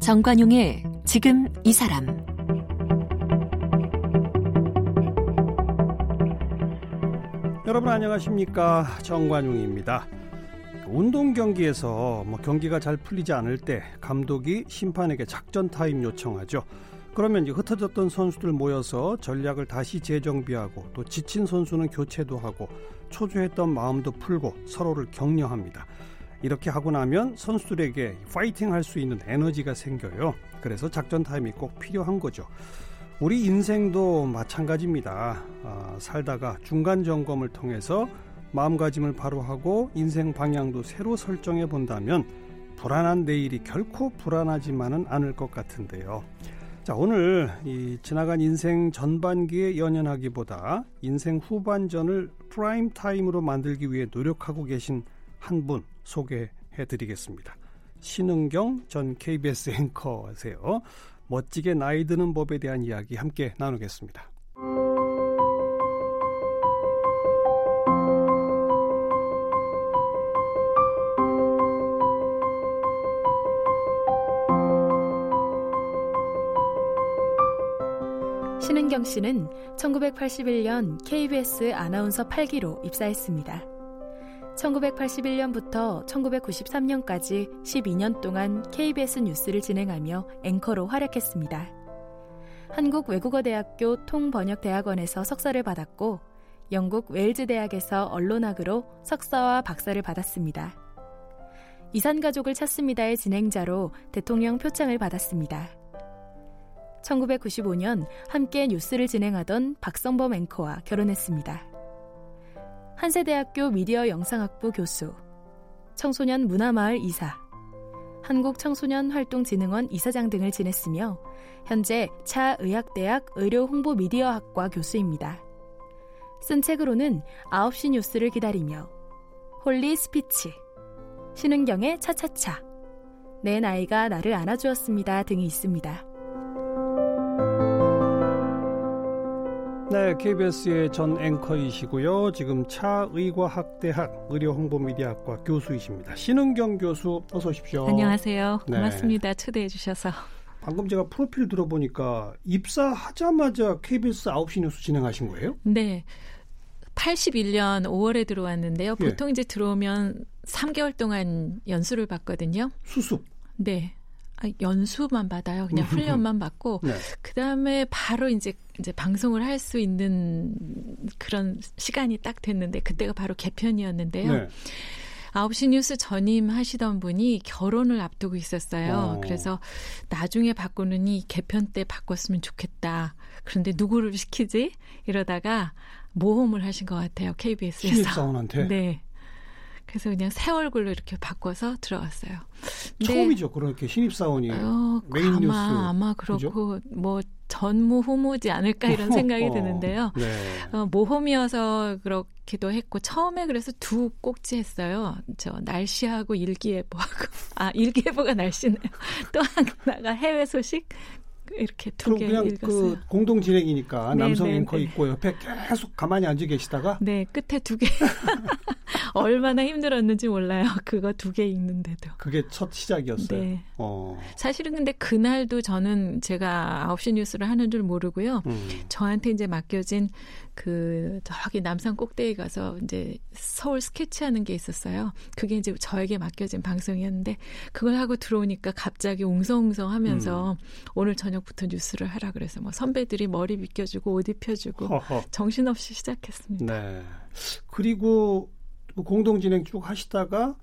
정관용의 지금 이 사람 여러분 안녕하십니까 정관용입니다. 운동 경기에서 뭐 경기가 잘 풀리지 않을 때 감독이 심판에게 작전 타임 요청하죠. 그러면 이제 흩어졌던 선수들 모여서 전략을 다시 재정비하고 또 지친 선수는 교체도 하고 초조했던 마음도 풀고 서로를 격려합니다. 이렇게 하고 나면 선수들에게 파이팅 할 수 있는 에너지가 생겨요. 그래서 작전 타임이 꼭 필요한 거죠. 우리 인생도 마찬가지입니다. 아, 살다가 중간 점검을 통해서 마음가짐을 바로 하고 인생 방향도 새로 설정해 본다면 불안한 내일이 결코 불안하지만은 않을 것 같은데요. 자, 오늘 이 지나간 인생 전반기에 연연하기보다 인생 후반전을 프라임 타임으로 만들기 위해 노력하고 계신 한 분 소개해 드리겠습니다. 신은경 전 KBS 앵커세요. 멋지게 나이 드는 법에 대한 이야기 함께 나누겠습니다. 신은경 씨는 1981년 KBS 아나운서 8기로 입사했습니다. 1981년부터 1993년까지 12년 동안 KBS 뉴스를 진행하며 앵커로 활약했습니다. 한국 외국어대학교 통번역대학원에서 석사를 받았고 영국 웨일즈 대학에서 언론학으로 석사와 박사를 받았습니다. 이산가족을 찾습니다의 진행자로 대통령 표창을 받았습니다. 1995년 함께 뉴스를 진행하던 박성범 앵커와 결혼했습니다. 한세대학교 미디어 영상학부 교수, 청소년 문화마을 이사, 한국청소년활동진흥원 이사장 등을 지냈으며 현재 차의학대학 의료홍보미디어학과 교수입니다. 쓴 책으로는 9시 뉴스를 기다리며 Holy Speech, 신은경의 차차차, 내 나이가 나를 안아주었습니다 등이 있습니다. 네, KBS의 전 앵커이시고요. 지금 차의과학대학 의료홍보미디어학과 교수이십니다. 신은경 교수 어서 오십시오. 안녕하세요. 네. 고맙습니다. 초대해 주셔서. 방금 제가 프로필 들어보니까 입사하자마자 KBS 9시 뉴스 진행하신 거예요? 네. 81년 5월에 들어왔는데요. 예. 보통 예. 이제 들어오면 3개월 동안 연수를 받거든요. 수습. 네. 아, 연수만 받아요. 그냥 훈련만 받고 네. 그다음에 바로 이제 이제 방송을 할 수 있는 그런 시간이 딱 됐는데 그때가 바로 개편이었는데요. 네. 9시 뉴스 전임 하시던 분이 결혼을 앞두고 있었어요. 어. 그래서 나중에 바꾸느니 개편 때 바꿨으면 좋겠다. 그런데 누구를 시키지? 이러다가 모험을 하신 것 같아요. KBS에서. 신입사원한테? 네. 그래서 그냥 새 얼굴로 이렇게 바꿔서 들어갔어요. 처음이죠. 그렇게 신입사원이 어, 메인 아마, 뉴스. 아마 그렇고 그죠? 뭐 전무후무지 않을까 이런 생각이 어, 드는데요. 네. 어, 모험이어서 그렇기도 했고 처음에 그래서 두 꼭지 했어요. 저 날씨하고 일기예보하고 아 일기예보가 날씨네요. 또 하나가 해외 소식 이렇게 두 개 읽었어요. 그 공동 진행이니까 네, 남성 네, 앵커 네. 있고 옆에 계속 가만히 앉아 계시다가 네 끝에 두 개. 얼마나 힘들었는지 몰라요. 그거 두 개 읽는데도. 그게 첫 시작이었어요. 네. 어. 사실은 근데 그날도 저는 제가 9시 뉴스를 하는 줄 모르고요. 음. 저한테 이제 맡겨진 그 저기 남산 꼭대기 가서 이제 서울 스케치하는 게 있었어요. 그게 이제 저에게 맡겨진 방송이었는데 그걸 하고 들어오니까 갑자기 웅성웅성 하면서 음. 오늘 저녁부터 뉴스를 하라 그래서 뭐 선배들이 머리 비껴주고 옷 입혀주고 허허. 정신없이 시작했습니다. 네. 그리고 공동 진행 쭉 하시다가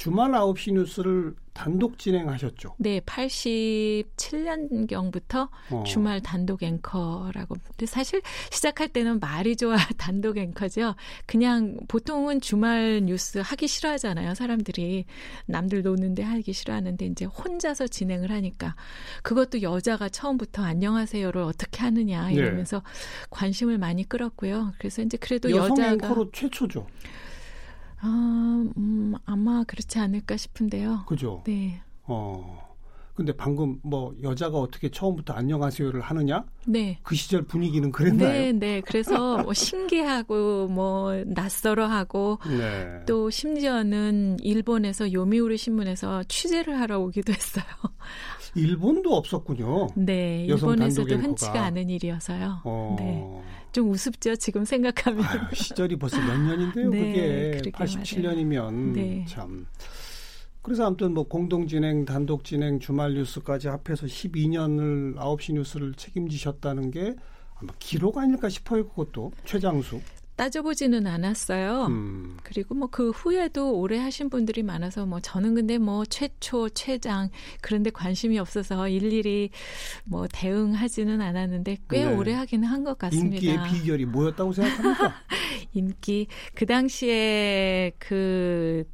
주말 9시 뉴스를 단독 진행하셨죠? 네, 87년경부터 어. 주말 단독 앵커라고. 근데 사실 시작할 때는 말이 좋아 단독 앵커죠. 그냥 보통은 주말 뉴스 하기 싫어하잖아요. 사람들이 남들 노는데 하기 싫어하는데 이제 혼자서 진행을 하니까 그것도 여자가 처음부터 안녕하세요를 어떻게 하느냐 네. 이러면서 네. 관심을 많이 끌었고요. 그래서 이제 그래도 여성 여자가 앵커로 최초죠. 아, 음, 아마 그렇지 않을까 싶은데요. 그죠. 네. 어. 근데 방금 뭐 여자가 어떻게 처음부터 안녕하세요를 하느냐? 네. 그 시절 분위기는 그랬나요? 네, 네. 그래서 뭐 신기하고 뭐 낯설어하고 네. 또 심지어는 일본에서 요미우리 신문에서 취재를 하러 오기도 했어요. 일본도 없었군요. 네, 일본에서도 흔치가 않은 일이어서요. 어. 네. 좀 우습죠, 지금 생각하면. 아유, 시절이 벌써 몇 년인데요, 네, 그게. 87년이면. 네. 참. 그래서 아무튼 뭐 공동 진행, 단독 진행, 주말 뉴스까지 합해서 12년을 9시 뉴스를 책임지셨다는 게 아마 기록 아닐까 싶어요, 그것도. 최장수. 따져보지는 않았어요. 음. 그리고 뭐 그 후에도 오래 하신 분들이 많아서 뭐 저는 근데 뭐 최초, 최장 그런데 관심이 없어서 일일이 뭐 대응하지는 않았는데 꽤 네. 오래 하기는 한 것 같습니다. 인기의 비결이 뭐였다고 생각합니까? 인기 그 당시에 그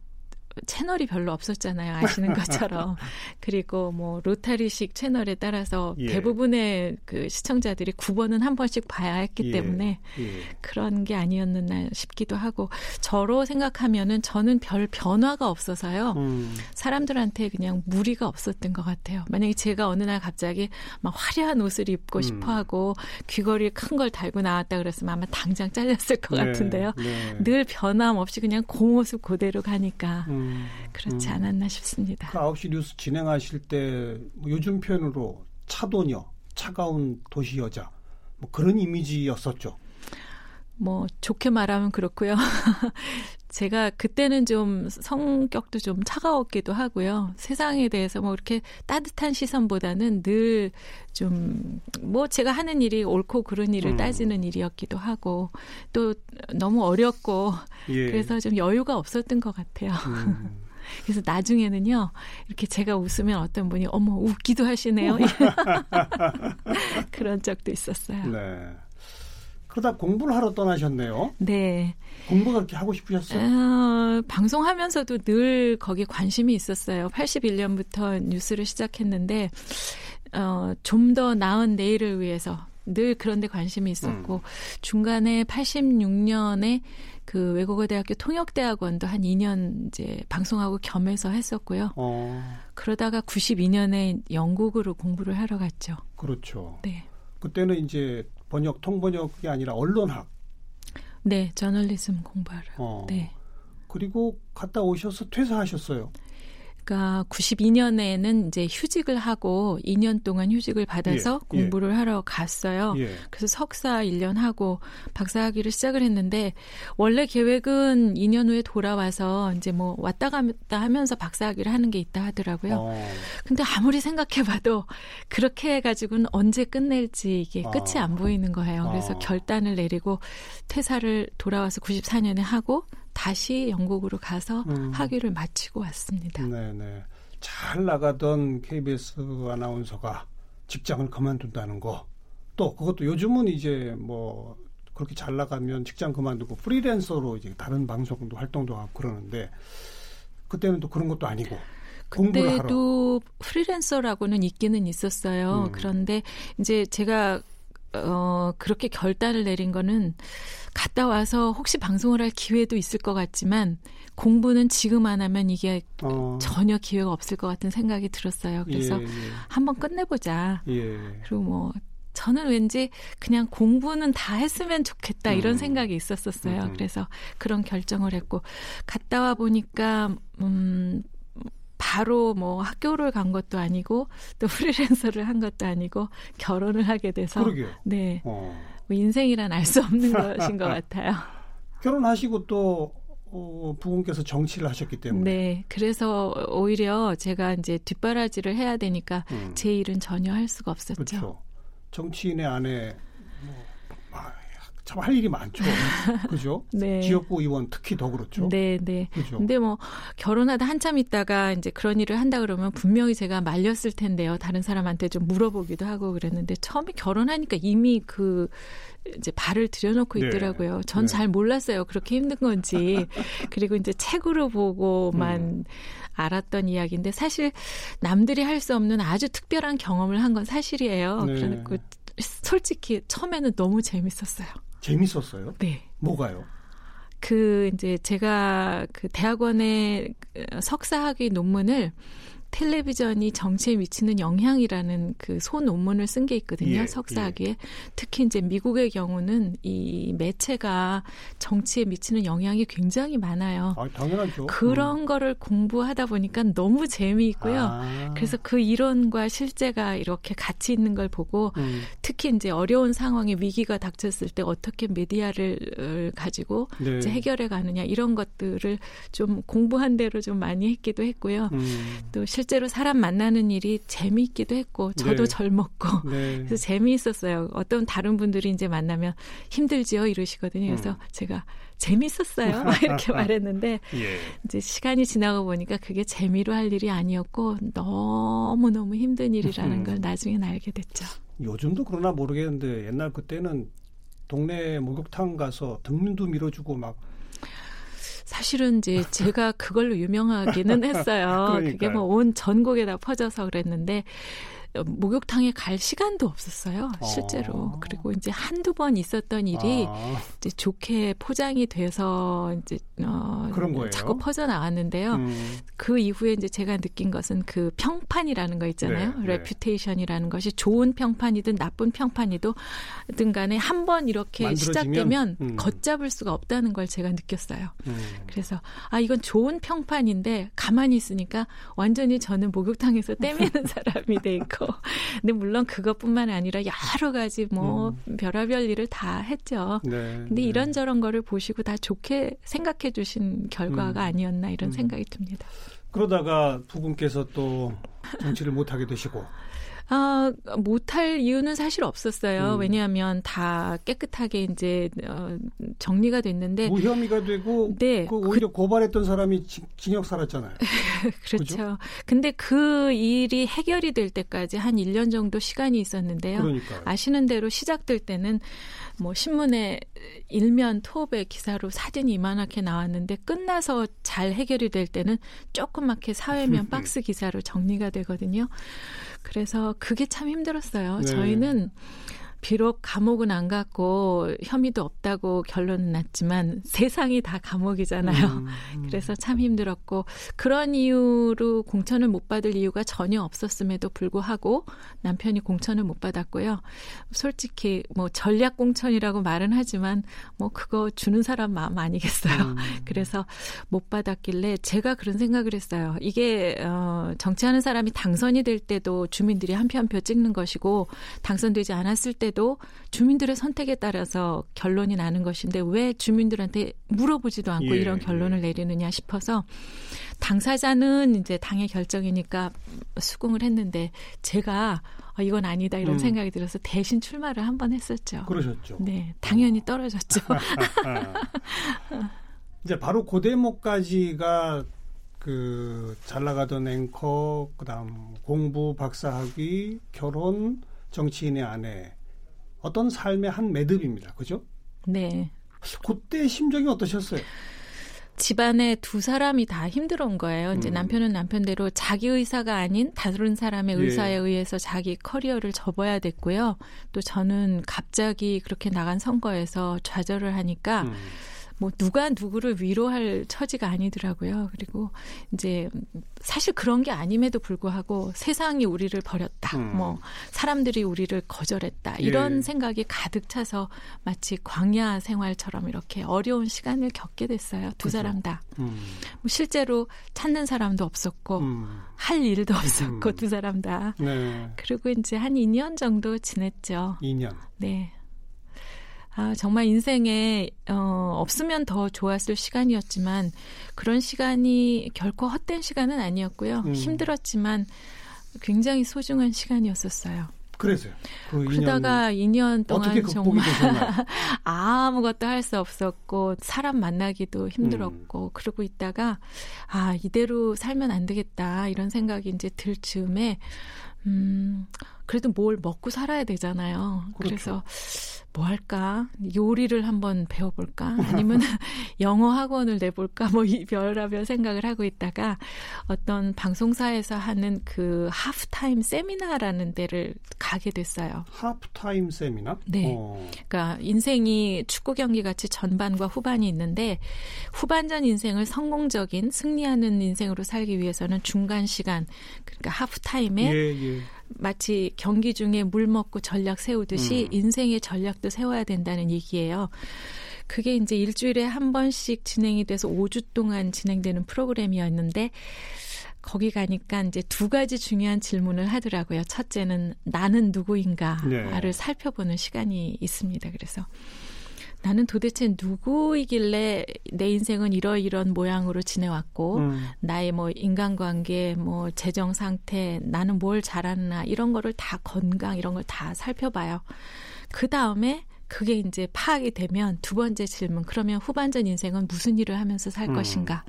채널이 별로 없었잖아요. 아시는 것처럼. 그리고 뭐 로타리식 채널에 따라서 예. 대부분의 그 시청자들이 9번은 한 번씩 봐야 했기 예. 때문에 예. 그런 게 아니었나 싶기도 하고 저로 생각하면은 저는 별 변화가 없어서요. 음. 사람들한테 그냥 무리가 없었던 것 같아요. 만약에 제가 어느 날 갑자기 막 화려한 옷을 입고 음. 싶어 하고 귀걸이 큰 걸 달고 나왔다 그랬으면 아마 당장 잘렸을 것 네. 같은데요. 네. 늘 변함없이 그냥 공모습 그대로 가니까 음. 그렇지 음. 않았나 싶습니다. 그 9시 뉴스 진행하실 때 뭐 요즘 표현으로 차도녀, 차가운 도시 여자 뭐 그런 이미지였었죠. 뭐 좋게 말하면 그렇고요. 제가 그때는 좀 성격도 좀 차가웠기도 하고요. 세상에 대해서 뭐 이렇게 따뜻한 시선보다는 늘 좀 뭐 제가 하는 일이 옳고 그른 일을 음. 따지는 일이었기도 하고 또 너무 어렵고 예. 그래서 좀 여유가 없었던 것 같아요. 음. 그래서 나중에는요, 이렇게 제가 웃으면 어떤 분이, 어머, 웃기도 하시네요. 그런 적도 있었어요. 네. 그러다 공부를 하러 떠나셨네요. 네. 공부가 그렇게 하고 싶으셨어요? 어, 방송하면서도 늘 거기 관심이 있었어요. 81년부터 뉴스를 시작했는데 어, 좀 더 나은 내일을 위해서 늘 그런 데 관심이 있었고 음. 중간에 86년에 그 외국어 대학교 통역대학원도 한 2년 이제 방송하고 겸해서 했었고요. 어. 그러다가 92년에 영국으로 공부를 하러 갔죠. 그렇죠. 네. 그때는 이제 번역 통번역이 아니라 언론학. 네, 저널리즘 공부하러. 어. 네. 그리고 갔다 오셔서 퇴사하셨어요. 그러니까 92년에는 이제 휴직을 하고 2년 동안 휴직을 받아서 예, 예. 공부를 예. 하러 갔어요. 예. 그래서 석사 1년 하고 박사학위를 시작을 했는데 원래 계획은 2년 후에 돌아와서 이제 뭐 왔다 갔다 하면서 박사학위를 하는 게 있다 하더라고요. 어. 근데 아무리 생각해 봐도 그렇게 해 가지고는 언제 끝낼지 이게 아. 끝이 안 보이는 거예요. 그래서 아. 결단을 내리고 퇴사를 돌아와서 94년에 하고 다시 영국으로 가서 음. 학위를 마치고 왔습니다. 네네. 잘 나가던 KBS 아나운서가 직장을 그만둔다는 거. 또 그것도 요즘은 이제 뭐 그렇게 잘 나가면 직장 그만두고 프리랜서로 이제 다른 방송도 활동도 하고 그러는데 그때는 또 그런 것도 아니고 그때도 프리랜서라고는 있기는 있었어요. 음. 그런데 이제 제가 어 그렇게 결단을 내린 거는 갔다 와서 혹시 방송을 할 기회도 있을 것 같지만 공부는 지금 안 하면 이게 어. 전혀 기회가 없을 것 같은 생각이 들었어요. 그래서 예, 예. 한번 끝내보자. 예. 그리고 뭐 저는 왠지 그냥 공부는 다 했으면 좋겠다 이런 음. 생각이 있었었어요. 음. 그래서 그런 결정을 했고 갔다 와 보니까 음 바로 뭐 학교를 간 것도 아니고 또 프리랜서를 한 것도 아니고 결혼을 하게 돼서 그러게요. 네. 어. 뭐 인생이란 알 수 없는 것인 것 같아요. 결혼하시고 또 어, 부군께서 정치를 하셨기 때문에. 네. 그래서 오히려 제가 이제 뒷바라지를 해야 되니까 음. 제 일은 전혀 할 수가 없었죠. 그렇죠. 정치인의 아내 참 할 일이 많죠. 그죠? 네. 지역구 의원 특히 더 그렇죠. 네, 네. 그죠? 근데 뭐 결혼하다 한참 있다가 이제 그런 일을 한다 그러면 분명히 제가 말렸을 텐데요. 다른 사람한테 좀 물어보기도 하고 그랬는데 처음에 결혼하니까 이미 그 이제 발을 들여놓고 네. 있더라고요. 전잘 네. 몰랐어요. 그렇게 힘든 건지. 그리고 이제 책으로 보고만 음. 알았던 이야기인데 사실 남들이 할 수 없는 아주 특별한 경험을 한 건 사실이에요. 네. 그러니까 솔직히 처음에는 너무 재밌었어요. 재밌었어요? 네. 뭐가요? 그 이제 제가 그 대학원의 석사학위 논문을 텔레비전이 정치에 미치는 영향이라는 그 소논문을 쓴 게 있거든요. 예, 석사학위에. 예. 특히 이제 미국의 경우는 이 매체가 정치에 미치는 영향이 굉장히 많아요. 아, 당연하죠. 그런 음. 거를 공부하다 보니까 너무 재미있고요. 아. 그래서 그 이론과 실제가 이렇게 같이 있는 걸 보고 음. 특히 이제 어려운 상황에 위기가 닥쳤을 때 어떻게 메디아를 가지고 네. 이제 해결해 가느냐 이런 것들을 좀 공부한 대로 좀 많이 했기도 했고요. 음. 또 실 제로 사람 만나는 일이 재미있기도 했고 저도 네. 젊었고 네. 그래서 재미있었어요. 어떤 다른 분들이 이제 만나면 힘들지요 이러시거든요. 그래서 음. 제가 재밌었어요. 이렇게 말했는데 예. 이제 시간이 지나고 보니까 그게 재미로 할 일이 아니었고 너무 너무 힘든 일이라는 음. 걸 나중에 알게 됐죠. 요즘도 그러나 모르겠는데 옛날 그때는 동네 목욕탕 가서 등도 밀어주고 막 사실은 이제 제가 그걸로 유명하기는 했어요. 그게 뭐 온 전국에 다 퍼져서 그랬는데 목욕탕에 갈 시간도 없었어요. 실제로. 어. 그리고 이제 한두 번 있었던 일이 아. 이제 좋게 포장이 돼서 이제 어 그런 거예요. 자꾸 퍼져 나왔는데요. 음. 그 이후에 이제 제가 느낀 것은 그 평판이라는 거 있잖아요. 네, reputation이라는 것이 좋은 평판이든 나쁜 평판이든 간에 한 번 이렇게 시작되면 음. 걷잡을 수가 없다는 걸 제가 느꼈어요. 음. 그래서 아 이건 좋은 평판인데 가만히 있으니까 완전히 저는 목욕탕에서 떼미는 사람이 돼 있고 근데 물론 그것뿐만 아니라 여러 가지 뭐 음. 별의별 일을 다 했죠. 네, 근데 네. 이런저런 거를 보시고 다 좋게 생각해 주신 결과가 음. 아니었나 이런 음. 생각이 듭니다. 그러다가 부군께서 또 정치를 못 하게 되시고 아, 못할 이유는 사실 없었어요. 음. 왜냐하면 다 깨끗하게 이제 어, 정리가 됐는데 무혐의가 되고 네, 그 오히려 그, 고발했던 사람이 징역 살았잖아요. 그렇죠. 그죠? 근데 그 일이 해결이 될 때까지 한 1년 정도 시간이 있었는데요. 그러니까요. 아시는 대로 시작될 때는 뭐 신문에 일면 토업의 기사로 사진이 이만하게 나왔는데 끝나서 잘 해결이 될 때는 조그맣게 사회면 박스 기사로 정리가 되거든요. 그래서 그게 참 힘들었어요. 네. 저희는 비록 감옥은 안 갔고 혐의도 없다고 결론은 났지만 세상이 다 감옥이잖아요. 음, 음. 그래서 참 힘들었고 그런 이유로 공천을 못 받을 이유가 전혀 없었음에도 불구하고 남편이 공천을 못 받았고요. 솔직히 뭐 전략 공천이라고 말은 하지만 뭐 그거 주는 사람 마음 아니겠어요. 음. 그래서 못 받았길래 제가 그런 생각을 했어요. 이게 어 정치하는 사람이 당선이 될 때도 주민들이 한 표 한 표 찍는 것이고 당선되지 않았을 때 때도 주민들의 선택에 따라서 결론이 나는 것인데 왜 주민들한테 물어보지도 않고 예, 이런 결론을 예. 내리느냐 싶어서 당사자는 이제 당의 결정이니까 수긍을 했는데 제가 어, 이건 아니다 이런 음. 생각이 들어서 대신 출마를 한 번 했었죠. 그러셨죠. 네, 당연히 떨어졌죠. 이제 바로 고대목까지가 그 잘 나가던 앵커, 그다음 공부, 박사학위, 결혼, 정치인의 아내 어떤 삶의 한 매듭입니다. 그죠? 네. 그때 심정이 어떠셨어요? 집안에 두 사람이 다 힘들어온 거예요. 이제 음. 남편은 남편대로 자기 의사가 아닌 다른 사람의 예. 의사에 예. 의해서 자기 커리어를 접어야 됐고요. 또 저는 갑자기 그렇게 나간 선거에서 좌절을 하니까 음. 뭐 누가 누구를 위로할 처지가 아니더라고요. 그리고 이제 사실 그런 게 아님에도 불구하고 세상이 우리를 버렸다. 음. 뭐 사람들이 우리를 거절했다. 이런 예. 생각이 가득 차서 마치 광야 생활처럼 이렇게 어려운 시간을 겪게 됐어요. 두 그렇죠. 사람 다. 음. 뭐 실제로 찾는 사람도 없었고 음. 할 일도 없었고 음. 두 사람 다. 네. 그리고 이제 한 2년 정도 지냈죠. 2년. 네. 아, 정말 인생에 어, 없으면 더 좋았을 시간이었지만 그런 시간이 결코 헛된 시간은 아니었고요. 음. 힘들었지만 굉장히 소중한 시간이었었어요. 그래서요. 그 그러다가 2년 동안 정말 아무것도 할 수 없었고 사람 만나기도 힘들었고 음. 그러고 있다가 아 이대로 살면 안 되겠다 이런 생각이 이제 들 즈음에 음 그래도 뭘 먹고 살아야 되잖아요. 그렇죠. 그래서 뭐 할까? 요리를 한번 배워볼까? 아니면 영어 학원을 내볼까? 뭐 이 별하별 생각을 하고 있다가 어떤 방송사에서 하는 그 하프타임 세미나라는 데를 가게 됐어요. 하프타임 세미나? 네. 어. 그러니까 인생이 축구 경기 같이 전반과 후반이 있는데 후반전 인생을 성공적인 승리하는 인생으로 살기 위해서는 중간 시간 그러니까 하프타임에 예, 예. 마치 경기 중에 물 먹고 전략 세우듯이 음. 인생의 전략도 세워야 된다는 얘기예요. 그게 이제 일주일에 한 번씩 진행이 돼서 5주 동안 진행되는 프로그램이었는데 거기 가니까 이제 두 가지 중요한 질문을 하더라고요. 첫째는 나는 누구인가를 네. 살펴보는 시간이 있습니다. 그래서 나는 도대체 누구이길래 내 인생은 이러이런 모양으로 지내왔고 음. 나의 뭐 인간관계 뭐 재정 상태 나는 뭘 잘하나 이런 거를 다 건강 이런 걸 다 살펴봐요. 그 다음에 그게 이제 파악이 되면 두 번째 질문 그러면 후반전 인생은 무슨 일을 하면서 살 음. 것인가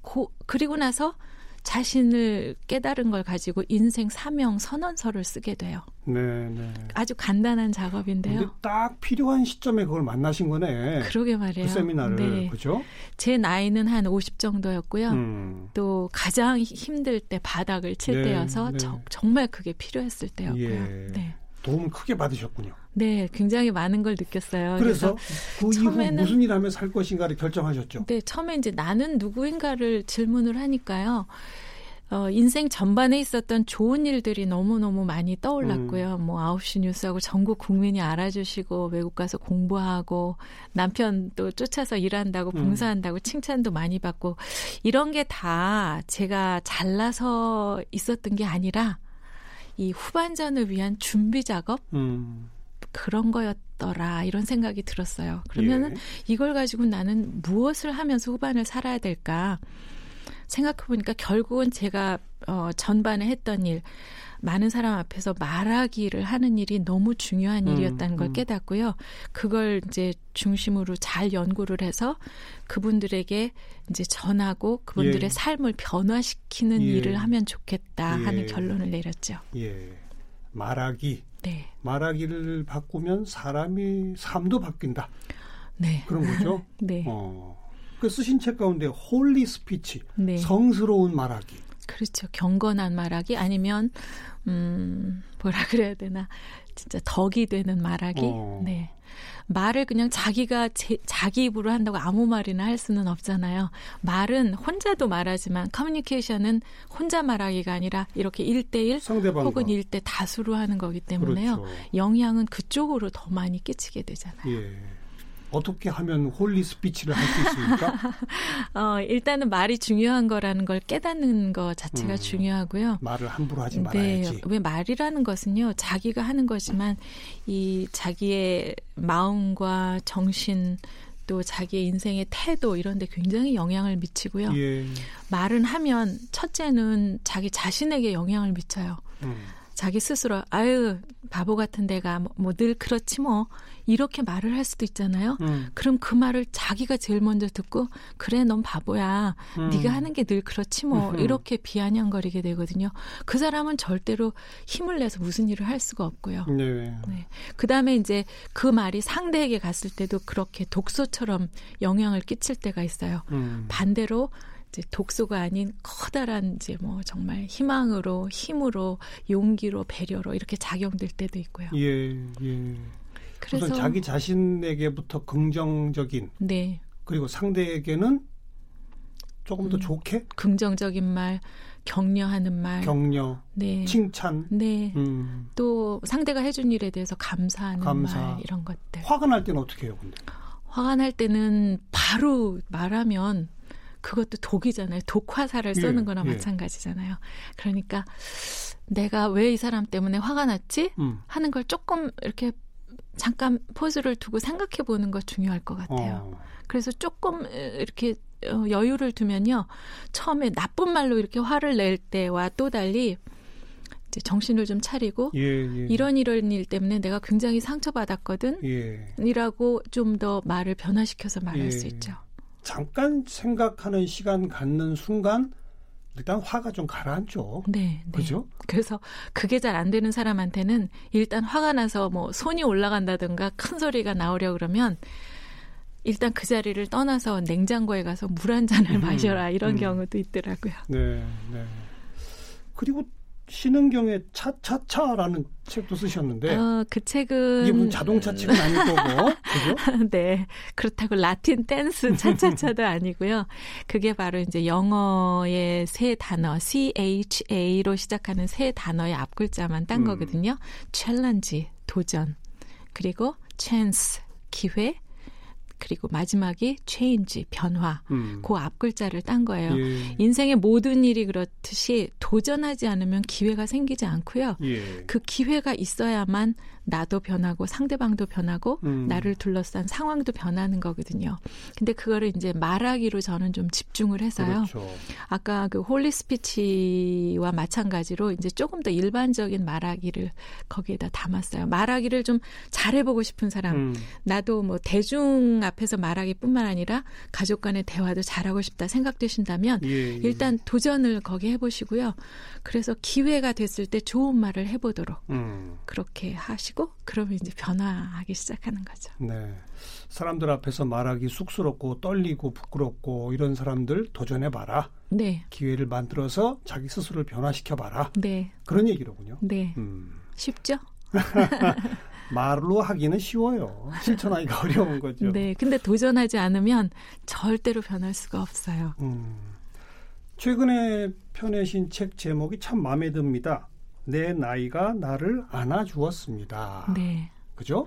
고, 그리고 나서 자신을 깨달은 걸 가지고 인생 사명 선언서를 쓰게 돼요. 네, 네. 아주 간단한 작업인데요. 딱 필요한 시점에 그걸 만나신 거네. 그러게 말이에요. 그 세미나를 네. 그죠? 제 나이는 한 50 정도였고요. 음. 또 가장 힘들 때 바닥을 칠 네, 때여서 네. 저, 정말 그게 필요했을 때였고요. 예. 네. 도움을 크게 받으셨군요. 네, 굉장히 많은 걸 느꼈어요. 그래서, 그래서 그 처음에는 무슨 일 하면 살 것인가를 결정하셨죠. 네, 처음에 이제 나는 누구인가를 질문을 하니까요. 어, 인생 전반에 있었던 좋은 일들이 너무너무 많이 떠올랐고요. 음. 뭐 9시 뉴스하고 전국 국민이 알아주시고 외국 가서 공부하고 남편 또 쫓아서 일한다고 음. 봉사한다고 음. 칭찬도 많이 받고 이런 게 다 제가 잘나서 있었던 게 아니라 이 후반전을 위한 준비 작업 음. 그런 거였더라 이런 생각이 들었어요. 그러면은 예. 이걸 가지고 나는 무엇을 하면서 후반을 살아야 될까? 생각해 보니까 결국은 제가 어 전반에 했던 일 많은 사람 앞에서 말하기를 하는 일이 너무 중요한 음, 일이었다는 걸 음. 깨닫고요. 그걸 이제 중심으로 잘 연구를 해서 그분들에게 이제 전하고 그분들의 예. 삶을 변화시키는 예. 일을 하면 좋겠다 예. 하는 결론을 내렸죠. 예. 말하기. 네. 말하기를 바꾸면 사람이 삶도 바뀐다. 네. 그런 거죠. 네. 어. 그 쓰신 책 가운데 Holy Speech, 네. 성스러운 말하기. 그렇죠. 경건한 말하기 아니면 음 뭐라 그래야 되나 진짜 덕이 되는 말하기. 어. 네. 말을 그냥 자기가 제, 자기 입으로 한다고 아무 말이나 할 수는 없잖아요. 말은 혼자도 말하지만 커뮤니케이션은 혼자 말하기가 아니라 이렇게 1대1 혹은 1대 다수로 하는 거기 때문에요. 그렇죠. 영향은 그쪽으로 더 많이 끼치게 되잖아요. 예. 어떻게 하면 holy speech를 할 수 있습니까? 어, 일단은 말이 중요한 거라는 걸 깨닫는 것 자체가 음, 중요하고요. 말을 함부로 하지 네, 말아야지. 네, 왜 말이라는 것은요, 자기가 하는 거지만 이 자기의 마음과 정신 또 자기의 인생의 태도 이런 데 굉장히 영향을 미치고요. 예. 말은 하면 첫째는 자기 자신에게 영향을 미쳐요. 음. 자기 스스로 아유 바보 같은 데가 뭐늘 뭐 그렇지 뭐 이렇게 말을 할 수도 있잖아요. 음. 그럼 그 말을 자기가 제일 먼저 듣고 그래 넌 바보야. 음. 네가 하는 게 늘 그렇지 뭐 음. 이렇게 비아냥거리게 되거든요. 그 사람은 절대로 힘을 내서 무슨 일을 할 수가 없고요. 네. 네. 그다음에 이제 그 말이 상대에게 갔을 때도 그렇게 독소처럼 영향을 끼칠 때가 있어요. 음. 반대로 이제 독소가 아닌 커다란 이제 뭐 정말 희망으로 힘으로 용기로 배려로 이렇게 작용될 때도 있고요. 예, 예. 그래서 우선 자기 자신에게부터 긍정적인 네. 그리고 상대에게는 조금 더 음, 좋게 긍정적인 말 격려하는 말, 격려, 네, 칭찬, 네, 음. 또 상대가 해준 일에 대해서 감사하는 감사. 말 이런 것들. 화가 날 때는 어떻게 해요, 근데? 화가 날 때는 바로 말하면 그것도 독이잖아요. 독화살을 쏘는 예, 거나 예. 마찬가지잖아요. 그러니까 내가 왜 이 사람 때문에 화가 났지? 음. 하는 걸 조금 이렇게 잠깐 포즈를 두고 생각해 보는 거 중요할 것 같아요. 어. 그래서 조금 이렇게 어, 여유를 두면요. 처음에 나쁜 말로 이렇게 화를 낼 때와 또 달리 이제 정신을 좀 차리고 예, 예. 이런 이런 일 때문에 내가 굉장히 상처받았거든. 예. 이라고 좀 더 말을 변화시켜서 말할 수 예. 있죠. 잠깐 생각하는 시간 갖는 순간 일단 화가 좀 가라앉죠. 네, 네. 그죠? 그래서 그게 잘 안 되는 사람한테는 일단 화가 나서 뭐 손이 올라간다든가 큰 소리가 나오려 그러면 일단 그 자리를 떠나서 냉장고에 가서 물 한 잔을 음, 마셔라 이런 음. 경우도 있더라고요. 네, 네. 그리고 신은경의 차차차라는 책도 쓰셨는데 어, 그 책은 무슨 자동차 책은 아닐 거고 그죠? 네 그렇다고 라틴 댄스 차차차도 아니고요. 그게 바로 이제 영어의 세 단어 C H A로 시작하는 세 단어의 앞 글자만 딴 음. 거거든요. challenge 도전 그리고 chance 기회 그리고 마지막이 change 변화 음. 그 앞 글자를 딴 거예요. 예. 인생의 모든 일이 그렇듯이 도전하지 않으면 기회가 생기지 않고요. 예. 그 기회가 있어야만 나도 변하고 상대방도 변하고 음. 나를 둘러싼 상황도 변하는 거거든요. 근데 그거를 이제 말하기로 저는 좀 집중을 해서요. 그렇죠. 아까 그 holy speech와 마찬가지로 이제 조금 더 일반적인 말하기를 거기에다 담았어요. 말하기를 좀 잘해보고 싶은 사람, 음. 나도 뭐 대중 앞 에서 말하기뿐만 아니라 가족 간의 대화도 잘하고 싶다 생각되신다면 예, 예. 일단 도전을 거기 해보시고요. 그래서 기회가 됐을 때 좋은 말을 해보도록 음. 그렇게 하시고 그러면 이제 변화하기 시작하는 거죠. 네. 사람들 앞에서 말하기 쑥스럽고 떨리고 부끄럽고 이런 사람들 도전해 봐라. 네. 기회를 만들어서 자기 스스로를 변화시켜 봐라. 네. 그런 얘기로군요. 네. 음. 쉽죠? 말로 하기는 쉬워요. 실천하기가 어려운 거죠. 네. 근데 도전하지 않으면 절대로 변할 수가 없어요. 음. 최근에 펴내신 책 제목이 참 마음에 듭니다. 내 나이가 나를 안아주었습니다. 네. 그죠?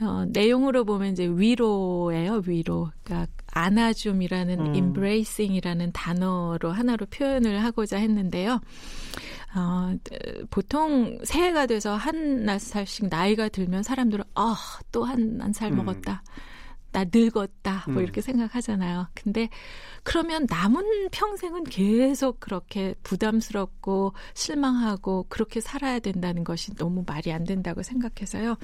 어, 내용으로 보면 이제 위로예요, 위로. 그러니까 안아줌이라는 음. embracing이라는 단어로 하나로 표현을 하고자 했는데요. 어, 보통 새해가 돼서 한 살씩 나이가 들면 사람들은 아, 또 한 한살 먹었다. 음. 나 늙었다. 뭐 음. 이렇게 생각하잖아요. 근데 그러면 남은 평생은 계속 그렇게 부담스럽고 실망하고 그렇게 살아야 된다는 것이 너무 말이 안 된다고 생각해서요.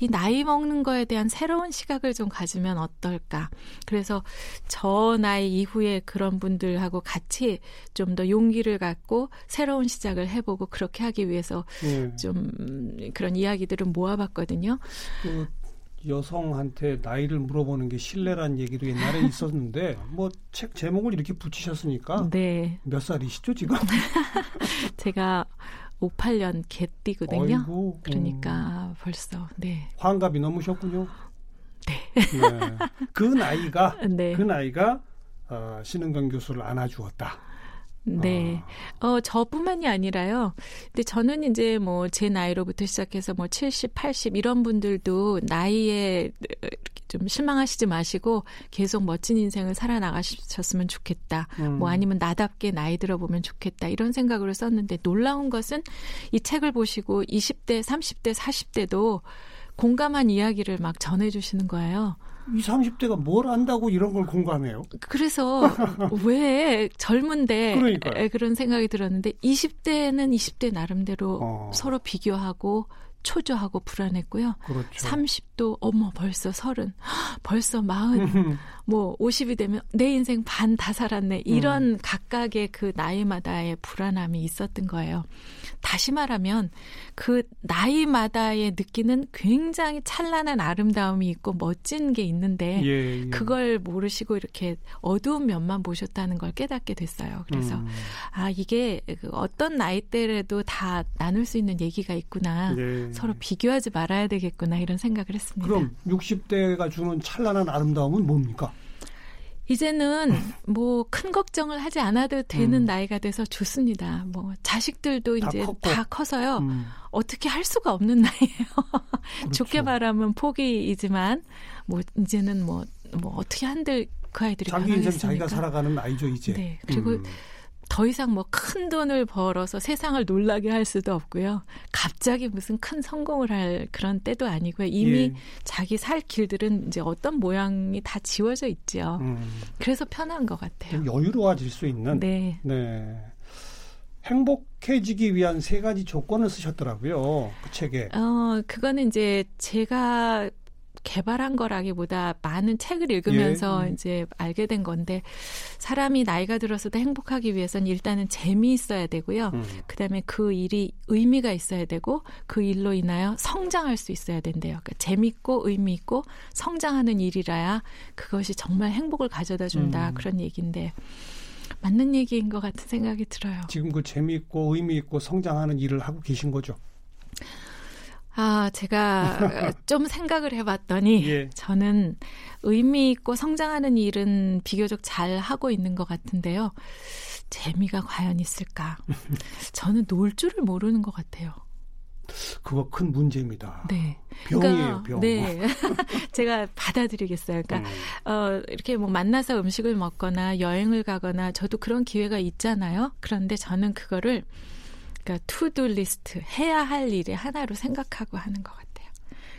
이 나이 먹는 거에 대한 새로운 시각을 좀 가지면 어떨까. 그래서 저 나이 이후에 그런 분들하고 같이 좀 더 용기를 갖고 새로운 시작을 해보고 그렇게 하기 위해서 네. 좀 그런 이야기들을 모아봤거든요. 그 여성한테 나이를 물어보는 게 신뢰란 얘기도 옛날에 있었는데 뭐 책 제목을 이렇게 붙이셨으니까 네. 몇 살이시죠 지금? 제가 58년 개띠거든요. 어이구, 그러니까 음. 벌써 네. 환갑이 넘으셨군요. 네. 네. 그 나이가 네. 그 나이가 어, 신은경 교수를 안아주었다. 네. 아. 어, 저뿐만이 아니라요. 근데 저는 이제 뭐 제 나이로부터 시작해서 뭐 70, 80 이런 분들도 나이에 좀 실망하시지 마시고 계속 멋진 인생을 살아나가셨으면 좋겠다. 음. 뭐 아니면 나답게 나이 들어보면 좋겠다. 이런 생각으로 썼는데 놀라운 것은 이 책을 보시고 20대, 30대, 40대도 공감한 이야기를 막 전해주시는 거예요. 이 30대가 뭘 안다고 이런 걸 공감해요? 그래서 왜 젊은데 그러니까요. 그런 생각이 들었는데 20대는 20대 나름대로 어. 서로 비교하고 초조하고 불안했고요. 그렇죠. 30도 어머 벌써 30, 벌써 40, 뭐 50이 되면 내 인생 반 다 살았네. 이런 음. 각각의 그 나이마다의 불안함이 있었던 거예요. 다시 말하면 그 나이마다의 느끼는 굉장히 찬란한 아름다움이 있고 멋진 게 있는데 예, 예. 그걸 모르시고 이렇게 어두운 면만 보셨다는 걸 깨닫게 됐어요. 그래서 음. 아 이게 그 어떤 나이대라도 다 나눌 수 있는 얘기가 있구나. 네. 서로 비교하지 말아야 되겠구나 이런 생각을 했습니다. 그럼 60대가 주는 찬란한 아름다움은 뭡니까? 이제는 뭐 큰 걱정을 하지 않아도 되는 음. 나이가 돼서 좋습니다. 뭐 자식들도 다 이제 컸고. 다 커서요. 음. 어떻게 할 수가 없는 나이예요. 그렇죠. 좋게 말하면 포기이지만 뭐 이제는 뭐뭐 뭐 어떻게 한들 그 아이들이 자기 인생 자기가 살아가는 나이죠 이제. 네. 그리고 음. 더 이상 뭐 큰 돈을 벌어서 세상을 놀라게 할 수도 없고요. 갑자기 무슨 큰 성공을 할 그런 때도 아니고요. 이미 예. 자기 살 길들은 이제 어떤 모양이 다 지워져 있죠. 음. 그래서 편한 것 같아요. 여유로워질 수 있는. 네. 네. 행복해지기 위한 세 가지 조건을 쓰셨더라고요. 그 책에. 어, 그거는 이제 제가 개발한 거라기보다 많은 책을 읽으면서 예. 음. 이제 알게 된 건데 사람이 나이가 들어서도 행복하기 위해서는 일단은 재미있어야 되고요. 음. 그다음에 그 일이 의미가 있어야 되고 그 일로 인하여 성장할 수 있어야 된대요. 그러니까 재밌고 의미 있고 성장하는 일이라야 그것이 정말 행복을 가져다 준다. 음. 그런 얘기인데 맞는 얘기인 것 같은 생각이 들어요. 지금 그 재미있고 의미 있고 성장하는 일을 하고 계신 거죠? 아, 제가 좀 생각을 해봤더니 예. 저는 의미 있고 성장하는 일은 비교적 잘 하고 있는 것 같은데요. 재미가 과연 있을까? 저는 놀 줄을 모르는 것 같아요. 그거 큰 문제입니다. 네. 병이에요, 그러니까, 병. 네. 제가 받아들이겠어요. 그러니까, 음. 어, 이렇게 뭐 만나서 음식을 먹거나 여행을 가거나 저도 그런 기회가 있잖아요. 그런데 저는 그거를 그러니까 투두 리스트 해야 할 일의 하나로 생각하고 하는 것 같아요.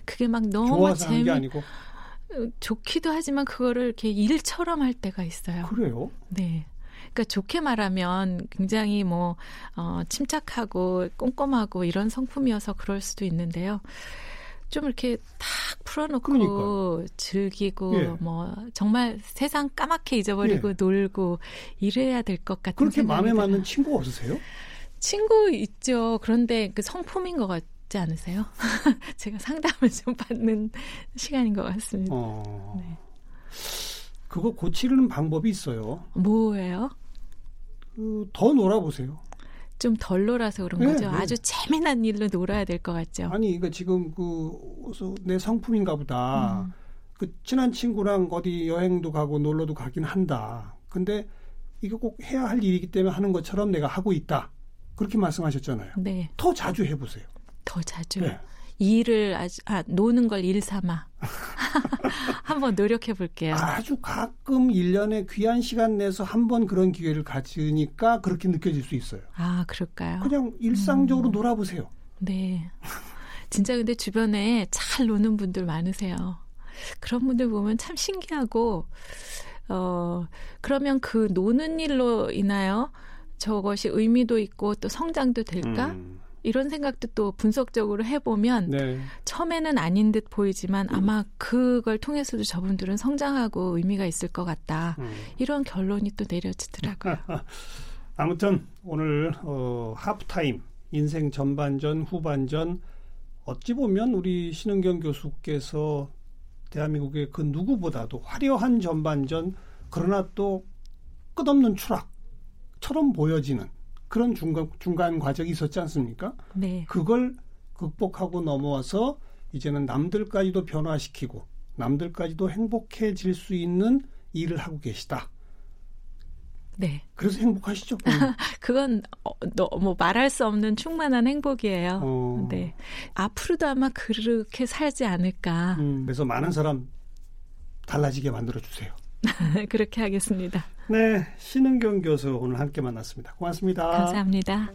그게 막 너무 재미 아니고 어, 좋기도 하지만 그거를 이렇게 일처럼 할 때가 있어요. 그래요? 네. 그러니까 좋게 말하면 굉장히 뭐 어, 침착하고 꼼꼼하고 이런 성품이어서 그럴 수도 있는데요. 좀 이렇게 탁 풀어놓고 그러니까요. 즐기고 예. 뭐 정말 세상 까맣게 잊어버리고 예. 놀고 이래야 될 것 같은 그렇게 마음에 맞는 친구 없으세요? 친구 있죠. 그런데 그 성품인 것 같지 않으세요? 제가 상담을 좀 받는 시간인 것 같습니다. 어... 네. 그거 고치는 방법이 있어요. 뭐예요? 그, 더 놀아보세요. 좀 덜 놀아서 그런 네, 거죠. 네. 아주 재미난 일로 놀아야 될 것 같죠. 아니, 그러니까 지금 그내 성품인가 보다. 음. 그 친한 친구랑 어디 여행도 가고 놀러도 가긴 한다. 근데 이거 꼭 해야 할 일이기 때문에 하는 것처럼 내가 하고 있다. 그렇게 말씀하셨잖아요. 네. 더 자주 해보세요. 더 자주. 네. 일을 아주 아 노는 걸 일 삼아 한번 노력해 볼게요. 아주 가끔 1년에 귀한 시간 내서 한번 그런 기회를 가지니까 그렇게 느껴질 수 있어요. 아, 그럴까요? 그냥 일상적으로 음. 놀아보세요. 네. 진짜 근데 주변에 잘 노는 분들 많으세요. 그런 분들 보면 참 신기하고 어 그러면 그 노는 일로 인하여 저것이 의미도 있고 또 성장도 될까? 음. 이런 생각도 또 분석적으로 해보면 네. 처음에는 아닌 듯 보이지만 음. 아마 그걸 통해서도 저분들은 성장하고 의미가 있을 것 같다. 음. 이런 결론이 또 내려지더라고요. 아무튼 오늘 어, 하프타임 인생 전반전 후반전 어찌 보면 우리 신은경 교수께서 대한민국의 그 누구보다도 화려한 전반전 그러나 또 끝없는 추락 처럼 보여지는 그런 중간, 중간 과정이 있었지 않습니까? 네. 그걸 극복하고 넘어와서 이제는 남들까지도 변화시키고 남들까지도 행복해질 수 있는 일을 하고 계시다. 네. 그래서 행복하시죠? 그건 어, 뭐 말할 수 없는 충만한 행복이에요. 어. 네. 앞으로도 아마 그렇게 살지 않을까. 음, 그래서 많은 사람 달라지게 만들어 주세요. 그렇게 하겠습니다. 네, 신은경 교수 오늘 함께 만났습니다. 고맙습니다. 감사합니다.